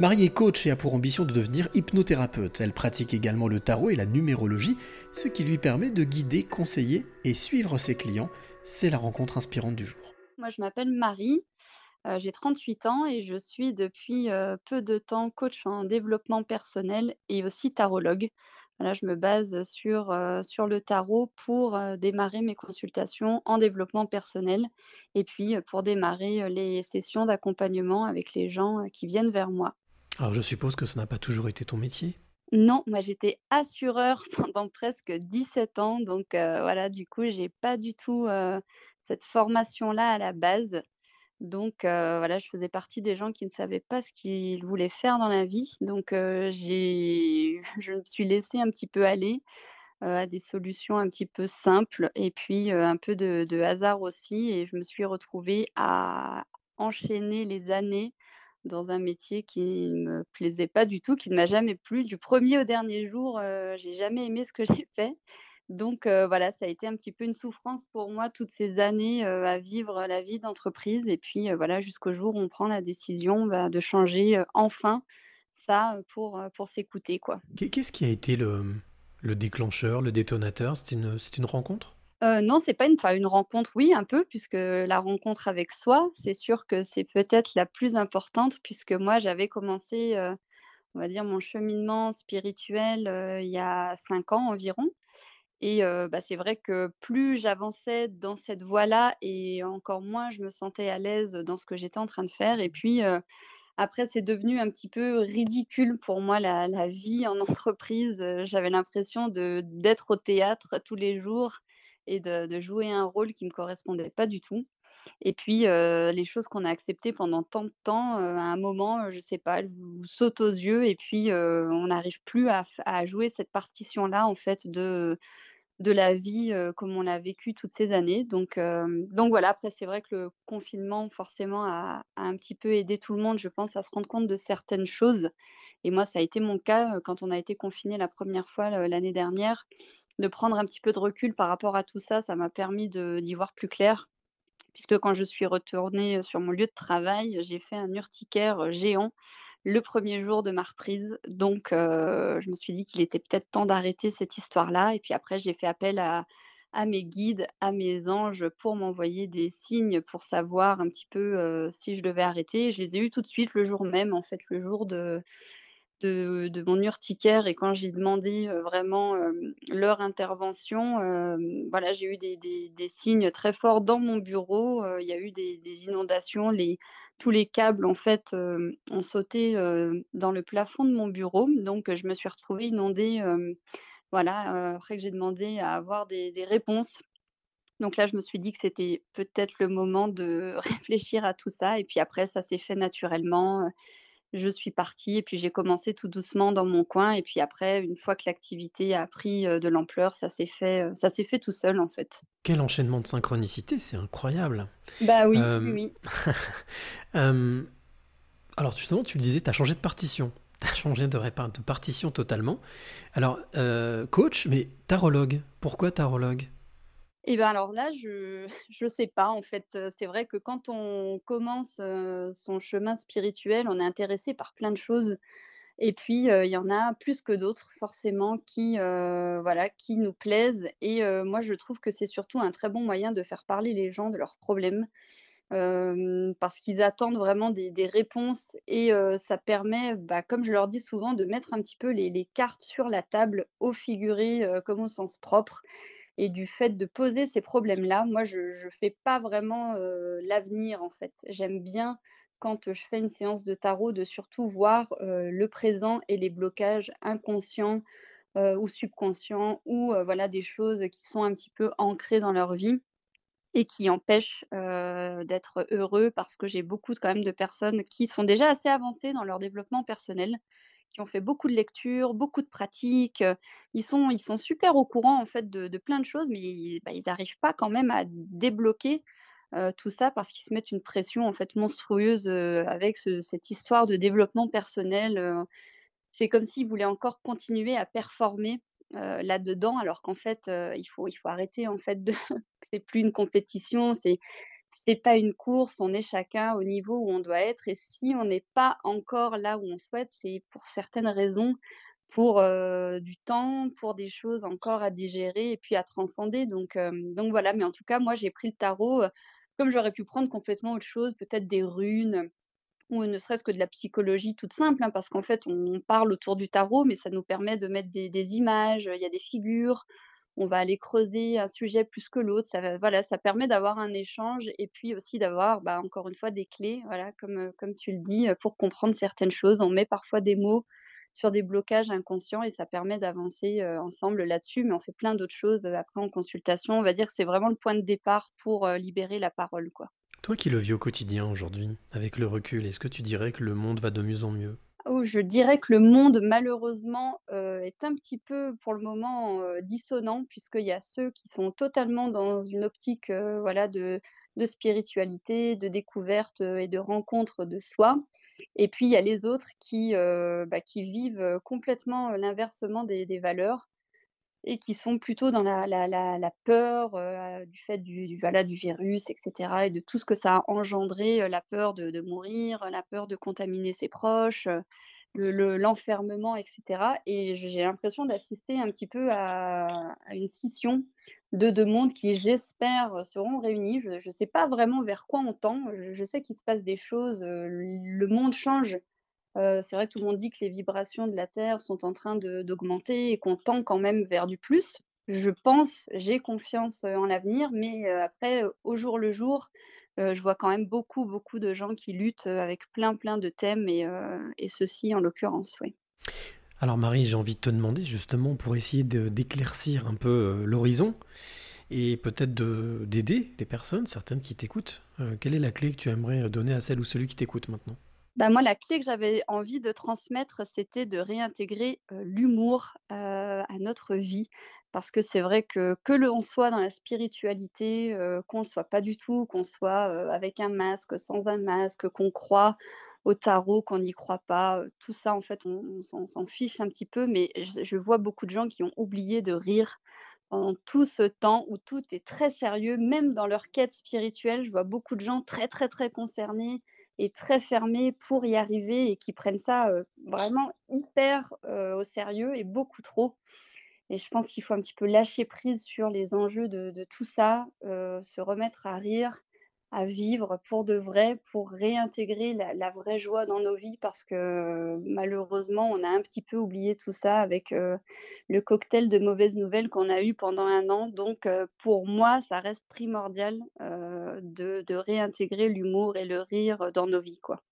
Marie est coach et a pour ambition de devenir hypnothérapeute. Elle pratique également le tarot et la numérologie, ce qui lui permet de guider, conseiller et suivre ses clients. C'est la rencontre inspirante du jour. Moi, je m'appelle Marie, euh, j'ai 38 ans et je suis depuis euh, peu de temps coach en développement personnel et aussi tarologue. Je me base sur, euh, sur le tarot pour démarrer mes consultations en développement personnel et puis pour démarrer les sessions d'accompagnement avec les gens qui viennent vers moi. Alors je suppose que ça n'a pas toujours été ton métier Non, moi j'étais assureur pendant presque 17 ans, donc voilà, du coup, j'ai pas du tout cette formation-là à la base. Donc voilà, je faisais partie des gens qui ne savaient pas ce qu'ils voulaient faire dans la vie. Donc j'ai je me suis laissée un petit peu aller à des solutions un petit peu simples et puis un peu de hasard aussi. Et je me suis retrouvée à enchaîner les années dans un métier qui ne me plaisait pas du tout, qui ne m'a jamais plu. Du premier au dernier jour, euh, j'ai jamais aimé ce que j'ai fait. Donc euh, voilà, ça a été un petit peu une souffrance pour moi toutes ces années euh, à vivre la vie d'entreprise. Et puis voilà, jusqu'au jour où on prend la décision bah, de changer enfin ça pour, pour s'écouter. Qu'est-ce qui a été le, le déclencheur, le détonateur? C'est une, une rencontre? Heu, non, c'est pas une rencontre, oui, un peu, puisque la rencontre avec soi, c'est sûr que c'est peut-être la plus importante puisque moi j'avais commencé, on va dire mon cheminement spirituel, il y a 5 ans environ. Et bah, c'est vrai que plus j'avançais dans cette voie-là et encore moins je me sentais à l'aise dans ce que j'étais en train de faire. Et puis, après c'est devenu un petit peu ridicule pour moi la vie en entreprise, j'avais l'impression d'être au théâtre tous les jours et de, jouer un rôle qui ne me correspondait pas du tout. Et puis, heu, les choses qu'on a acceptées pendant tant de temps, heu, à un moment, heu, je sais pas, elles vous sautent aux yeux et puis, on n'arrive plus à jouer cette partition-là, en fait, de de la vie, comme on l'a vécu toutes ces années. Donc, donc voilà, après c'est vrai que le confinement forcément a un petit peu aidé tout le monde, je pense, à se rendre compte de certaines choses et moi, ça a été mon cas, quand on a été confinés la première fois, l'année dernière de prendre un petit peu de recul par rapport à tout ça, ça m'a permis d'y voir plus clair. Puisque quand je suis retournée, sur mon lieu de travail, j'ai fait un urticaire, géant le premier jour de ma reprise. Donc je me suis dit qu'il était peut-être temps d'arrêter cette histoire-là et puis après j'ai fait appel à mes guides, à mes anges pour m'envoyer des signes pour savoir un petit peu, si je devais arrêter. Je les ai eus tout de suite le jour même, en fait, le jour de de mon urticaire et quand j'ai demandé, vraiment, leur intervention, voilà, j'ai eu des des signes très forts dans mon bureau, il y a eu des inondations, tous les câbles en fait, ont sauté, dans le plafond de mon bureau donc je me suis retrouvée inondée, voilà, après que j'ai demandé à avoir des réponses. Donc là, je me suis dit que c'était peut-être le moment de réfléchir à tout ça et puis après ça s'est fait naturellement, je suis partie et puis j'ai commencé tout doucement dans mon coin et puis après, une fois que l'activité a pris, de l'ampleur, ça s'est fait, ça s'est fait tout seul, en fait. Quel enchaînement de synchronicité, c'est incroyable! Bah oui, oui, oui. alors justement, tu le disais, tu as changé de partition. Tu as changé de de partition totalement. Alors, coach, mais tarologue, pourquoi tarologue? Et ben, alors là, je je sais pas en fait, c'est vrai que quand on commence, son chemin spirituel, on est intéressé par plein de choses et puis, il y en a plus que d'autres forcément qui, voilà, qui nous plaisent et moi je trouve que c'est surtout un très bon moyen de faire parler les gens de leurs problèmes, parce qu'ils attendent vraiment des des réponses et ça permet, bah, comme je leur dis souvent, de mettre un petit peu les les cartes sur la table au figuré, comme au sens propre et du fait de poser ces problèmes-là, moi, je ne fais pas vraiment, l'avenir, en fait. J'aime bien quand, je fais une séance de tarot, de surtout voir, le présent et les blocages inconscients, ou subconscients ou, voilà, des choses qui sont un petit peu ancrées dans leur vie et qui empêchent, d'être heureux. Parce que j'ai beaucoup quand même de personnes qui sont déjà assez avancées dans leur développement personnel qui ont fait beaucoup de lectures, beaucoup de pratiques, ils sont ils sont super au courant en fait de de plein de choses, mais ils bah, n'arrivent pas quand même à débloquer, tout ça parce qu'ils se mettent une pression en fait monstrueuse, avec ce cette histoire de développement personnel. C'est comme s'ils voulaient encore continuer à performer, là-dedans alors qu'en fait, il faut il faut arrêter en fait de c'est plus une compétition, c'est c'est pas une course, on est chacun au niveau où on doit être. Et si on n'est pas encore là où on souhaite, c'est pour certaines raisons, pour, heu, du temps, pour des choses encore à digérer et puis à transcender. Donc hem, donc voilà, mais en tout cas, moi, j'ai pris le tarot, heu, comme j'aurais pu prendre complètement autre chose, peut-être des runes ou ne serait-ce que de la psychologie toute simple, hein, parce qu'en fait, on parle autour du tarot, mais ça nous permet de mettre des images, il y a des figures, on va aller creuser un sujet plus que l'autre. Ça permet d'avoir un échange et puis aussi d'avoir, bah, encore une fois des clés, voilà, comme, heu, comme tu le dis, pour comprendre certaines choses. On met parfois des mots sur des blocages inconscients et ça permet d'avancer, heu, ensemble là-dessus, mais on fait plein d'autres choses, heu, après en consultation. On va dire que c'est vraiment le point de départ pour, libérer la parole, quoi. Toi qui le vis au quotidien aujourd'hui, avec le recul, est-ce que tu dirais que le monde va de mieux en mieux? Je dirais que le monde malheureusement, heu, est un petit peu pour le moment, heu, dissonant puisqu'il y a ceux qui sont totalement dans une optique, heu, voilà de spiritualité, de découverte, et de rencontre de soi. Et puis il y a les autres qui, bah, vivent, complètement, l'inversement des valeurs et qui sont plutôt dans la la la peur, heu, du fait du voilà, du virus et cetera et de tout ce que ça a engendré, heu, la peur de mourir, la peur de contaminer ses proches, le l'enfermement et cetera et j'ai l'impression d'assister un petit peu à à une scission de 2 mondes qui, j'espère, seront réunis. Je je sais pas vraiment vers quoi on tend. Je sais qu'il se passe des choses, le monde change C'est vrai que tout le monde dit que les vibrations de la Terre sont en train d'augmenter et qu'on tend quand même vers du plus. Je pense, j'ai confiance, en l'avenir, mais après, au jour le jour, je vois quand même beaucoup, beaucoup de gens qui luttent, avec plein, plein de thèmes et et ceux-ci en l'occurrence, oui. Alors Marie, j'ai envie de te demander justement pour essayer d'éclaircir un peu, l'horizon et peut-être de d'aider les personnes, certaines qui t'écoutent, quelle est la clé que tu aimerais, donner à celle ou celui qui t'écoute maintenant? Bah, moi, la clé que j'avais envie de transmettre, c'était de réintégrer, l'humour, à notre vie. Parce que c'est vrai que, que l'on soit dans la spiritualité, qu'on ne soit pas du tout, qu'on soit, avec un masque, sans un masque, qu'on croit au tarot, qu'on n'y croit pas, tout ça, en fait, on s'en fiche un petit peu. Mais je je vois beaucoup de gens qui ont oublié de rire pendant tout ce temps où tout est très sérieux, même dans leur quête spirituelle. Je vois beaucoup de gens très, très, très concernés et très fermés pour y arriver et qui prennent ça, vraiment hyper, au sérieux et beaucoup trop. Et je pense qu'il faut un petit peu lâcher prise sur les enjeux de tout ça, se remettre à rire, à vivre pour de vrai, pour réintégrer la vraie joie dans nos vies parce que malheureusement, on a un petit peu oublié tout ça avec, le cocktail de mauvaises nouvelles qu'on a eu pendant un an donc pour moi, ça reste primordial, de de réintégrer l'humour et le rire dans nos vies, quoi.